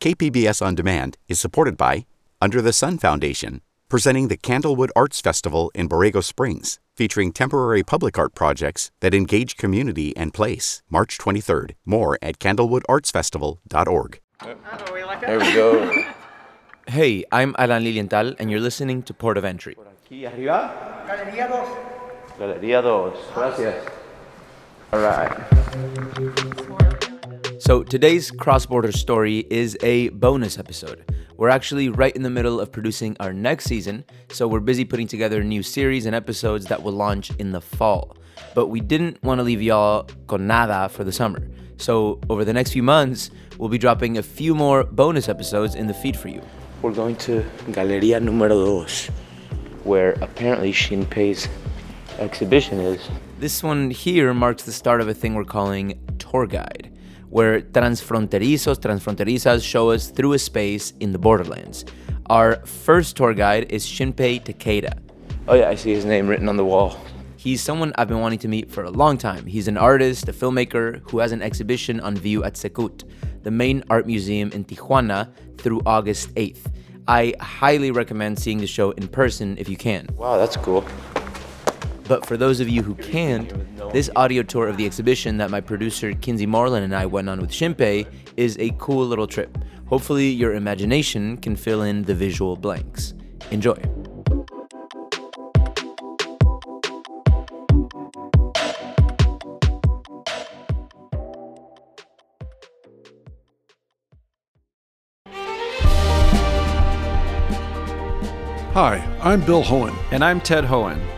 KPBS On Demand is supported by Under the Sun Foundation, presenting the Candlewood Arts Festival in Borrego Springs, featuring temporary public art projects that engage community and place. March 23rd. More at candlewoodartsfestival.org. There we go. Hey, I'm Alan Lilienthal, and you're listening to Port of Entry. Aquí arriba. Galería 2. Galería 2. Gracias. All right. So, today's cross border story is a bonus episode. We're actually right in the middle of producing our next season, so we're busy putting together a new series and episodes that will launch in the fall. But we didn't want to leave y'all con nada for the summer. So, over the next few months, we'll be dropping a few more bonus episodes in the feed for you. We're going to Galería Número 2, where apparently Shinpei's exhibition is. This one here marks the start of a thing we're calling Tour Guide, where transfronterizos, transfronterizas show us through a space in the borderlands. Our first tour guide is Shinpei Takeda. Oh, yeah, I see his name written on the wall. He's someone I've been wanting to meet for a long time. He's an artist, a filmmaker who has an exhibition on view at CECUT, the main art museum in Tijuana, through August 8th. I highly recommend seeing the show in person if you can. Wow, that's cool. But for those of you who can't, this audio tour of the exhibition that my producer Kinsey Moreland and I went on with Shinpei is a cool little trip. Hopefully, your imagination can fill in the visual blanks. Enjoy. Hi, I'm Bill Hoehn. And I'm Ted Hoehn.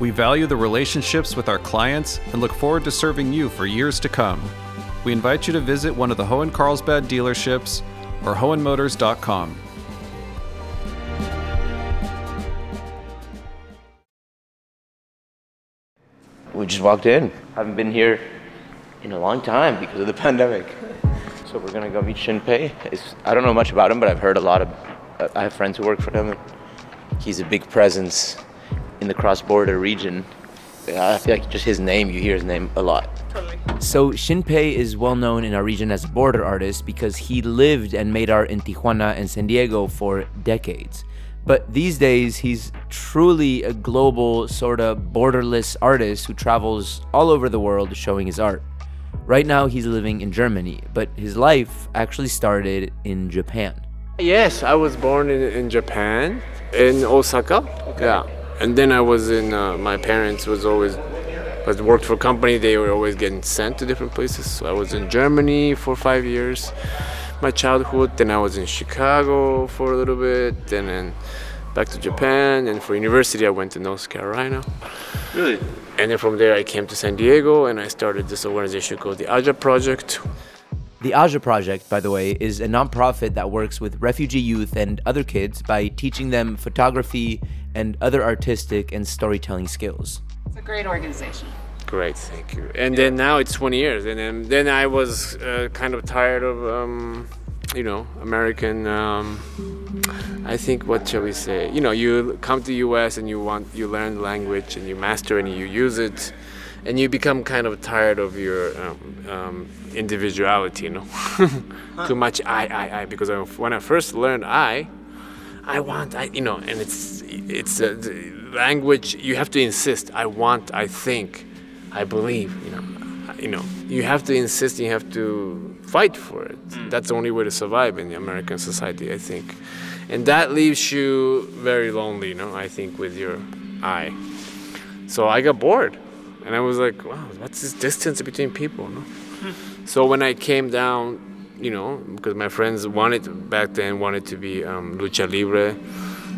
We value the relationships with our clients and look forward to serving you for years to come. We invite you to visit one of the Hoehn Carlsbad dealerships or hoehnmotors.com. We just walked in. Haven't been here in a long time because of the pandemic. So we're gonna go meet Shinpei. It's, I don't know much about him, but I've heard a lot of. I have friends who work for him. He's a big presence in the cross-border region. I feel like just his name, you hear his name a lot. So Shinpei is well known in our region as a border artist because he lived and made art in Tijuana and San Diego for decades. But these days, he's truly a global, sort of borderless artist who travels all over the world showing his art. Right now, he's living in Germany, but his life actually started in Japan. Yes, I was born in, in Japan, in Osaka. Yeah, and then I was in. Uh, my parents was always was worked for a company. They were always getting sent to different places. So I was in Germany for five years, my childhood. Then I was in Chicago for a little bit. Then then back to Japan. And for university, I went to North Carolina. Really? And then from there, I came to San Diego and I started this organization called the Aja Project. The Aja Project, by the way, is a nonprofit that works with refugee youth and other kids by teaching them photography and other artistic and storytelling skills. It's a great organization. Great, thank you. And then now it's 20 years, and then then I was uh, kind of tired of, um, you know, American. Um, I think what shall we say? You know, you come to U.S. and you want you learn the language and you master and you use it, and you become kind of tired of your um, um, individuality. You know, too much I I I. Because I, when I first learned I, I want I you know, and it's it's language you have to insist. I want. I think. I believe. You know, you know. You have to insist. You have to fight for it. Mm. That's the only way to survive in the American society, I think. And that leaves you very lonely, you know, I think, with your eye. So I got bored. And I was like, wow, what's this distance between people? No? Hmm. so when I came down, you know, because my friends wanted, back then, wanted to be um, lucha libre.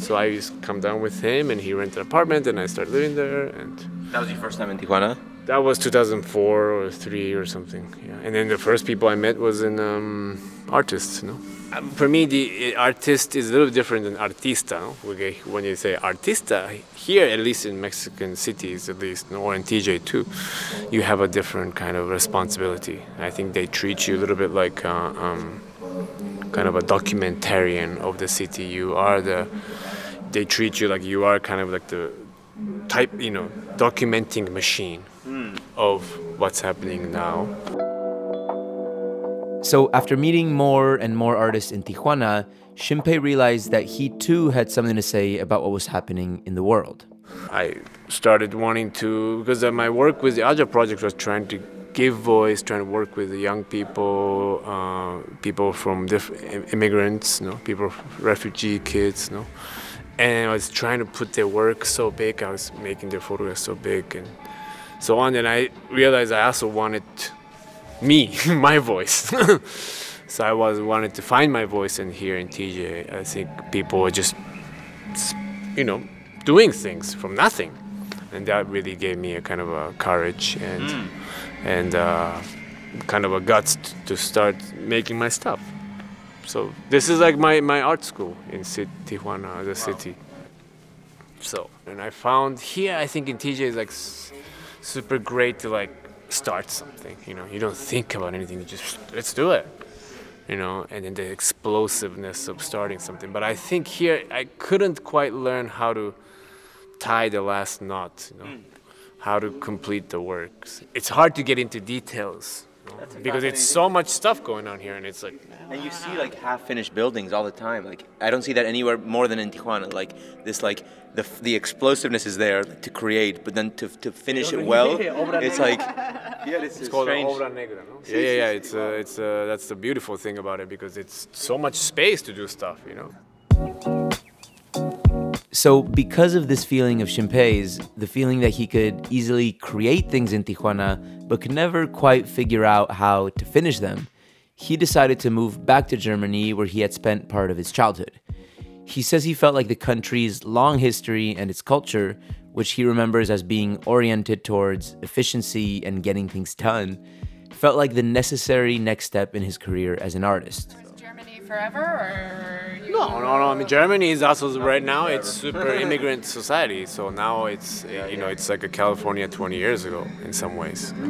So I used to come down with him and he rented an apartment and I started living there. And That was your first time in Tijuana? That was 2004 or three or something. Yeah, and then the first people I met was in um, artists. You know, um, for me the uh, artist is a little different than artista. No? Okay, when you say artista here, at least in Mexican cities, at least, or in TJ too, you have a different kind of responsibility. I think they treat you a little bit like. Uh, um, kind of a documentarian of the city. You are the. They treat you like you are kind of like the type, you know, documenting machine of what's happening now. So, after meeting more and more artists in Tijuana, Shinpei realized that he too had something to say about what was happening in the world. I started wanting to because uh, my work with the Aja project was trying to give voice, trying to work with the young people, uh, people from diff- immigrants, you know, people, refugee kids, you know, and I was trying to put their work so big. I was making their photographs so big and so on. And I realized I also wanted me, my voice. so I was wanted to find my voice in here in TJ. I think people were just, you know, doing things from nothing, and that really gave me a kind of a courage and and uh, kind of a guts to start making my stuff. So this is like my, my art school in Tijuana, the city. So and I found here, I think in TJ is like s- super great to like start something. You know, you don't think about anything, you just let's do it. You know, and then the explosiveness of starting something. But I think here I couldn't quite learn how to tie the last knot. You know, hmm. how to complete the works. It's hard to get into details. You know, Because it's so much stuff going on here, and it's like And you see like half-finished buildings all the time. Like I don't see that anywhere more than in Tijuana. Like this, like the the explosiveness is there to create, but then to, to finish it well, it's like yeah, this It's called strange. obra negra, no? Yeah, yeah, yeah. It's uh, it's uh, that's the beautiful thing about it because it's so much space to do stuff, you know. So, because of this feeling of Shinpei's, the feeling that he could easily create things in Tijuana, but could never quite figure out how to finish them, he decided to move back to Germany where he had spent part of his childhood. He says he felt like the country's long history and its culture, which he remembers as being oriented towards efficiency and getting things done, felt like the necessary next step in his career as an artist. Forever, or you No, no, no. I mean, Germany is also right now. It's super immigrant society. So now it's uh, you know it's like a California 20 years ago in some ways. You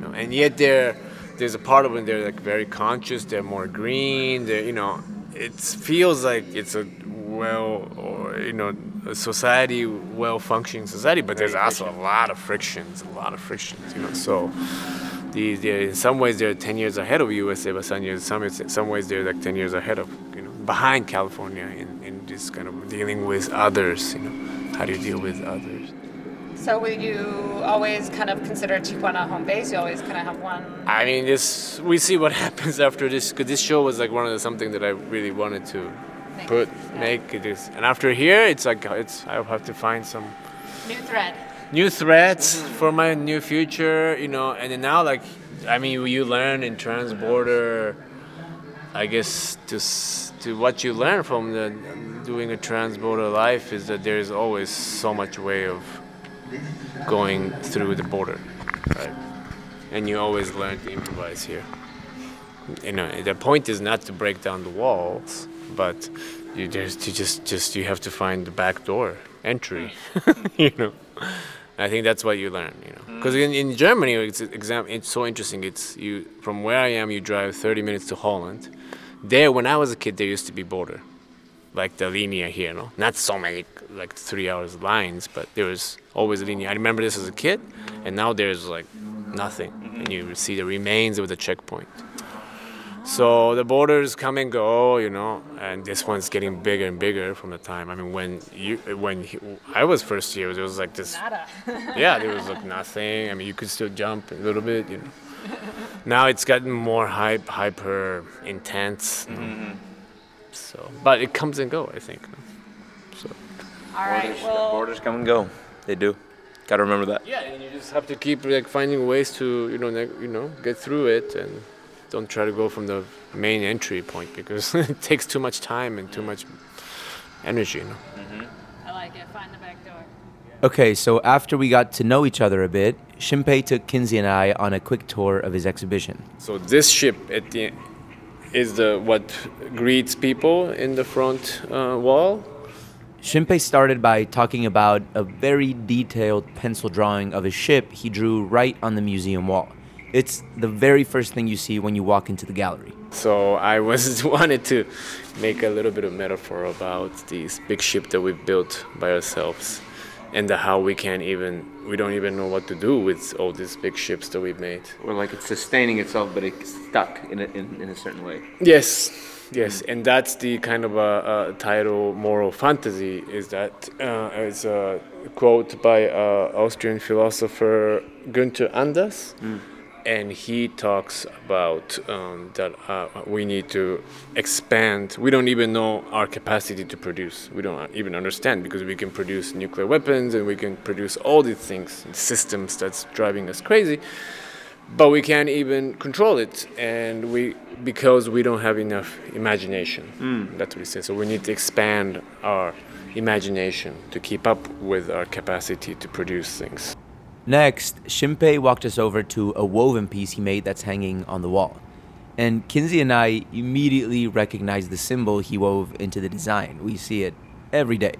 know, and yet there, there's a part of it they're like very conscious. They're more green. They, you know, it feels like it's a well or you know a society, well functioning society. But there's also a lot of frictions, a lot of frictions. You know, so. These, they're, in some ways, they're 10 years ahead of USA, but some, years, some, some ways, they're like 10 years ahead of, you know, behind California in, in this kind of dealing with others, you know. How do you deal with others? so will you always kind of consider Tijuana home base? You always kind of have one. I mean, this we see what happens after this, because this show was like one of the something that I really wanted to Make. put, Yeah. make it is. And after here, it's like, it's, I'll have to find some New thread. New threats for my new future, you know, and then now like I mean you learn in transborder I guess to to what you learn from the doing a transborder life is that there is always so much way of going through the border, right? And you always learn to improvise here. You know, the point is not to break down the walls, but you just just you have to find the back door entry, you know. I think that's what you learn, you know. Because in, in Germany, it's. It's so interesting. It's you from where I am. You drive 30 minutes to Holland. There, when I was a kid, there used to be border, like the linea here, no. Not so many like three hours lines, but there was always a linea. I remember this as a kid, and now there's like nothing, and you see the remains of the checkpoint. So the borders come and go, you know, and this one's getting bigger and bigger from the time. I mean, when you when he, I was first here, there was like this. Nada. Yeah, there was like nothing. I mean, you could still jump a little bit, you know. Now it's gotten more hype, hyper intense. you know. Mm-hmm. So, but it comes and go, I think. So. All right. Borders, Well, borders come and go. They do. Got to remember that. Yeah, and you just have to keep like finding ways to you know ne- you know get through it and don't try to go from the main entry point because it takes too much time and too much energy. You know? I like it. Find the back door. Okay, so after we got to know each other a bit, Shinpei took Kinsey and I on a quick tour of his exhibition. So this ship at the is the what greets people in the front uh, wall. Shinpei started by talking about a very detailed pencil drawing of a ship he drew right on the museum wall. It's the very first thing you see when you walk into the gallery. So I was wanted to make a little bit of metaphor about this big ship that we've built by ourselves and the how we can't even we don't even know what to do with all these big ships that we've made. Or like it's sustaining itself, but it's stuck in a, in, in a certain way. Yes, yes, and that's the kind of a, a title moral fantasy. Is that uh, it's a quote by uh, Austrian philosopher Günther Anders, and he talks about um, that uh, we need to expand. We don't even know our capacity to produce. We don't even understand because we can produce nuclear weapons and we can produce all these things, systems that's driving us crazy but we can't even control it. And we because we don't have enough imagination. That's what he says. So we need to expand our imagination to keep up with our capacity to produce things Next, Shinpei walked us over to a woven piece he made that's hanging on the wall. And Kinsey and I immediately recognized the symbol he wove into the design. We see it every day.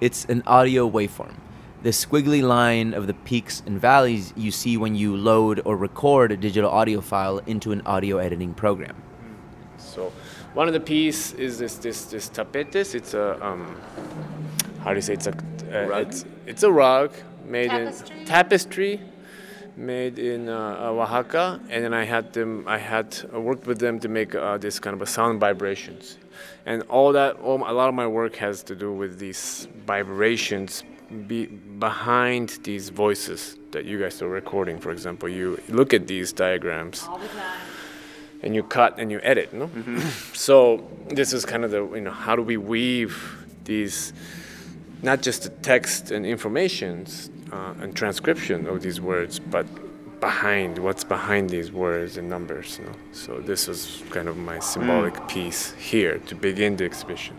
It's an audio waveform. The squiggly line of the peaks and valleys you see when you load or record a digital audio file into an audio editing program. so one of the piece is this this this tapetes it's a um how do you say it's a uh, Rug? it's, it's a rug made Tapestry? in tapestry made in uh, uh, Oaxaca, and then I had them. I had uh, worked with them to make uh, this kind of a sound vibrations, and all that. All, a lot of my work has to do with these vibrations be behind these voices that you guys are recording. For example, you look at these diagrams All the time. and you cut and you edit, no? so this is kind of the you know how do we weave these not just the text and informations uh, and transcription of these words, but behind what's behind these words and numbers. You know? So this was kind of my symbolic piece here to begin the exhibition.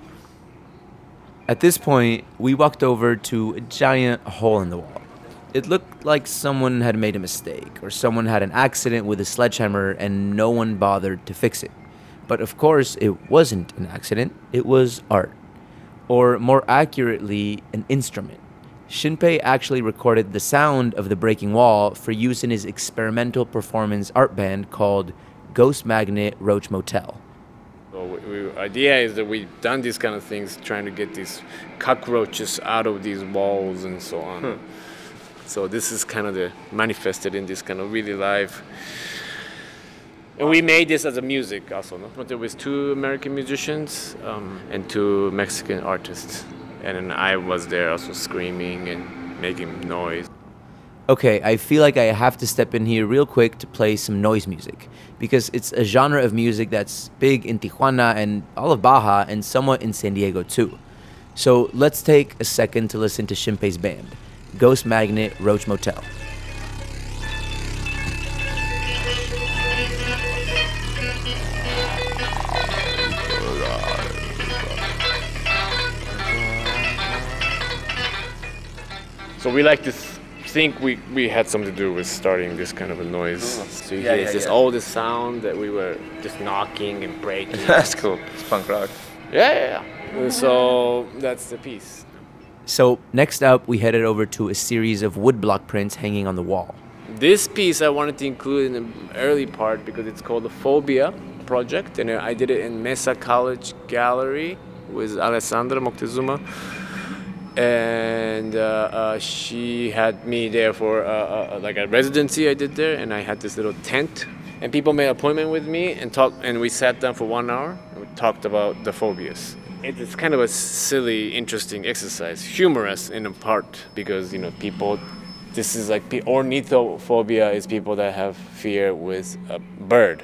At this point, we walked over to a giant hole in the wall. It looked like someone had made a mistake, or someone had an accident with a sledgehammer and no one bothered to fix it. But of course, it wasn't an accident, it was art. Or more accurately, an instrument. Shinpei actually recorded the sound of the breaking wall for use in his experimental performance art band called Ghost Magnet Roach Motel. So we, we, idea is that we've done these kind of things, trying to get these cockroaches out of these walls and so on. So this is kind of the manifested in this kind of really live. And we made this as a music also. No? But there was two American musicians um, and two Mexican artists, and then I was there also screaming and making noise. Okay, I feel like I have to step in here real quick to play some noise music because it's a genre of music that's big in Tijuana and all of Baja and somewhat in San Diego too. So let's take a second to listen to Shinpei's band, Ghost Magnet Roach Motel. So we like to think we, we had something to do with starting this kind of a noise. Oh. So you Yeah, hear yeah, this yeah. all this sound that we were just knocking and breaking. That's cool. It's punk rock. Yeah, yeah, yeah. And so that's the piece. So next up, we headed over to a series of woodblock prints hanging on the wall. This piece I wanted to include in the early part because it's called the Phobia Project, and I did it in Mesa College Gallery with Alessandra Moctezuma. And uh, uh, she had me there for uh, uh, like a residency I did there, and I had this little tent, and people made an appointment with me and talked, and we sat down for one hour and we talked about the phobias. It's kind of a silly, interesting exercise, humorous in a part because you know people this is like ornithophobia is people that have fear with a bird.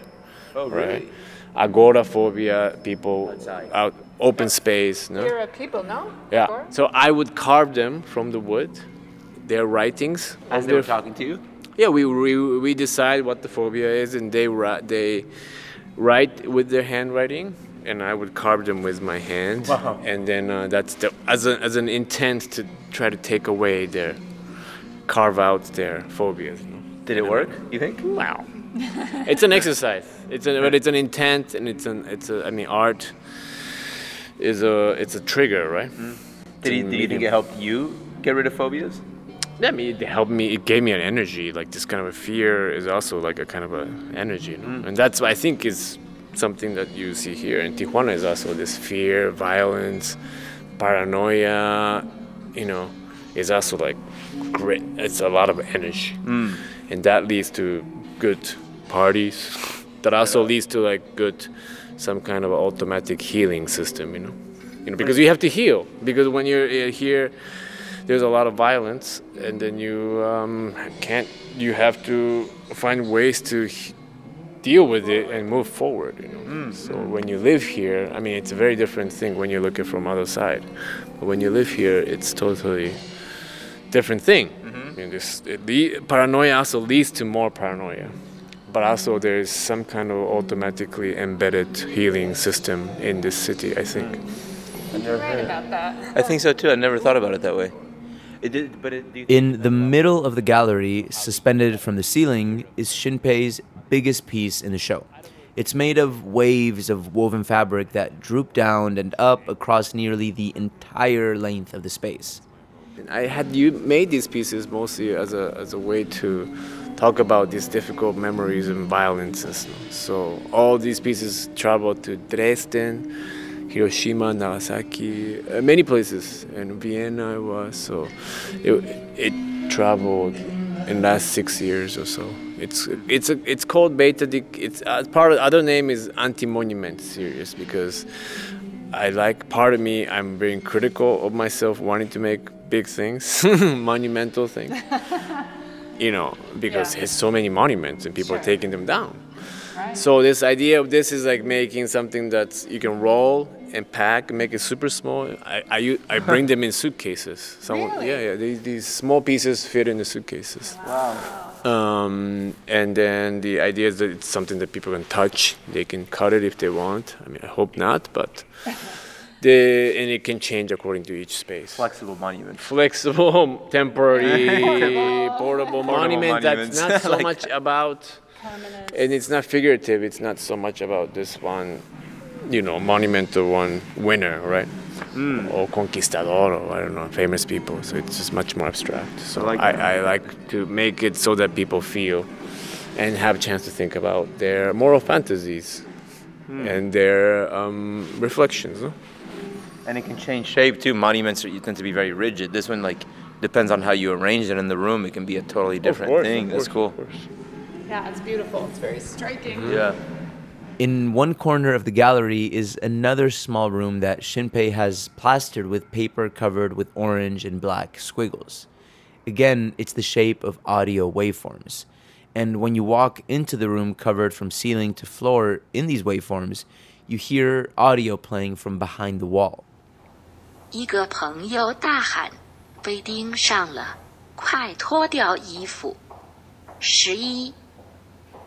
Oh, right? Agoraphobia, people Outside. out open space. No? You're a people, no? Yeah. Or? So I would carve them from the wood, their writings. As of they were talking to you? Yeah, we, we we decide what the phobia is, and they write they write with their handwriting and I would carve them with my hand. Wow. And then uh, that's the, as, a, as an intent to try to take away their, carve out their phobias. you know. Did it work? You think? Wow. it's an exercise. It's an, but it's an intent, and it's an it's a. I mean, art is a it's a trigger, right? Mm. Did you, did you think it helped you get rid of phobias? I mean, it helped me. It gave me an energy. Like this kind of a fear is also like a kind of a energy, you know? Mm. and that's I think is something that you see here in Tijuana is also this fear, violence, paranoia. You know, is also like grit. It's a lot of energy, mm. and that leads to good parties. That also leads to like good, some kind of automatic healing system. You know, you know because you have to heal because when you're uh, here there's a lot of violence and then you um, can't you have to find ways to deal with it and move forward you know? So when you live here i mean it's a very different thing when you look at it from other side. But when you live here it's totally different thing. I mean, this, it, the paranoia also leads to more paranoia but also there's some kind of automatically embedded healing system in this city i think You're right about that. I think so too. I never thought about it that way. It did, but it. do you In the middle of the gallery, suspended from the ceiling, is Shinpei's biggest piece in the show. It's made of waves of woven fabric that droop down and up across nearly the entire length of the space. I had you made these pieces mostly as a as a way to talk about these difficult memories and violences. So all these pieces traveled to Dresden, Hiroshima, Nagasaki, uh, many places, and Vienna I was. So it it traveled in last six years or so. It's it's a, it's called Beta. Dic- It's uh, part of other name is Anti Monument series because I like part of me. I'm very critical of myself, wanting to make big things, monumental things. you know, because Yeah. there's so many monuments and people are taking them down. Right. So this idea of this is like making something that you can roll and pack, and make it super small. I I bring them in suitcases. Someone, Really? Yeah, yeah. These, these small pieces fit in the suitcases. Um, and then the idea is that it's something that people can touch. They can cut it if they want. I mean, I hope not, but the and it can change according to each space. flexible monument. Flexible, temporary, portable, monument. monuments. That's not so Like much about, and it's not figurative. It's not so much about this one, you know, monumental one winner, right? Or conquistador, or I don't know, famous people. So it's just much more abstract. So I like I. I like to make it so that people feel and have a chance to think about their moral fantasies and their um, reflections. No? And it can change shape too. Monuments are, you tend to be very rigid. This one like depends on how you arrange it in the room. It can be a totally different course, thing. of That's cool. Yeah, it's beautiful. It's very striking. Yeah. In one corner of the gallery is another small room that Shinpei has plastered with paper covered with orange and black squiggles. Again, it's the shape of audio waveforms. And when you walk into the room covered from ceiling to floor in these waveforms, you hear audio playing from behind the wall. 一个朋友大喊：“被盯上了，快脱掉衣服！”十一。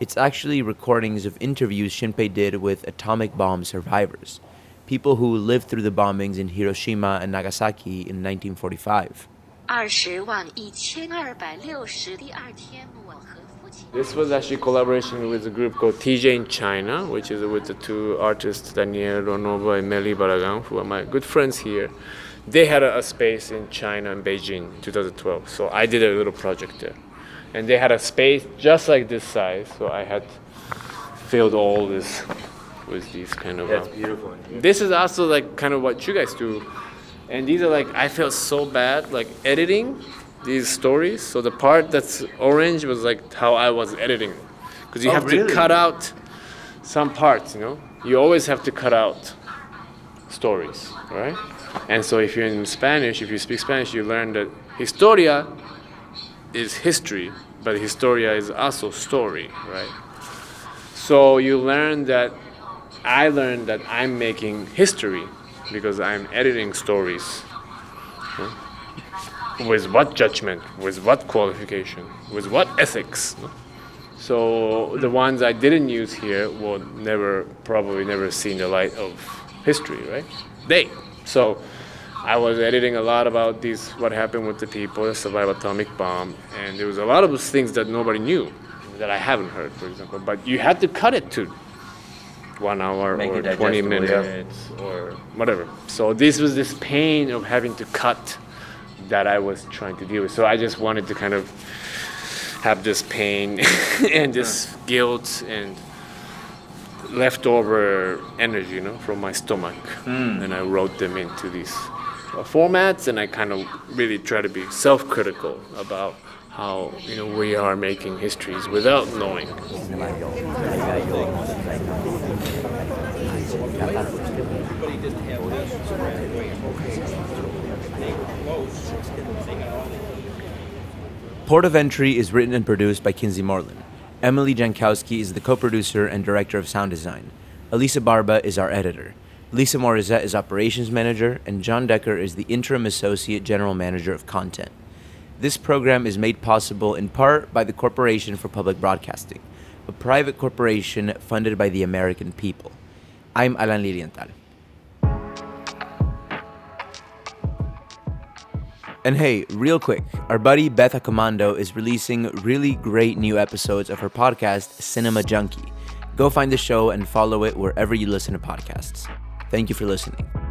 It's actually recordings of interviews Shinpei did with atomic bomb survivors, people who lived through the bombings in Hiroshima and Nagasaki in 1945. 二十万一千二百六十第二天，我和父亲。 This was actually collaboration with a group called TJ in China, which is with the two artists Daniel Ruanova and Mely Barragán, who are my good friends here. They had a, a space in China in Beijing 2012, so I did a little project there. And they had a space just like this size, so I had filled all this with these kind of. That's uh, beautiful. this is also like kind of what you guys do and these are like i felt so bad like editing these stories so the part that's orange was like how i was editing because you Oh, have really? to cut out some parts you know you always have to cut out stories right and so if you're in spanish if you speak spanish you learn that historia is history but historia is also story right so you learn that I learned that I'm making history because I'm editing stories. huh? With what judgment? With what qualification? With what ethics? no? So the ones I didn't use here will never, probably never see the light of history, right? They. So I was editing a lot about these, what happened with the people that survived atomic bomb, and there was a lot of those things that nobody knew, that I haven't heard, for example. But you had to cut it to one hour Make or 20 digestible, yeah. minutes or whatever. So this was this pain of having to cut that I was trying to deal with. So I just wanted to kind of have this pain and this guilt and leftover energy, you know, from my stomach, and I wrote them into these uh, formats, and I kind of really try to be self-critical about how you know we are making histories without knowing. Port of Entry is written and produced by Kinsey Moreland. Emily Jankowski is the co producer and director of sound design. Elisa Barba is our editor. Lisa Morizet is operations manager, and John Decker is the interim associate general manager of content. This program is made possible in part by the Corporation for Public Broadcasting, a private corporation funded by the American people. I'm Alan Lilienthal. And hey, real quick, our buddy Beth Accomando is releasing really great new episodes of her podcast, Cinema Junkie. Go find the show and follow it wherever you listen to podcasts. Thank you for listening.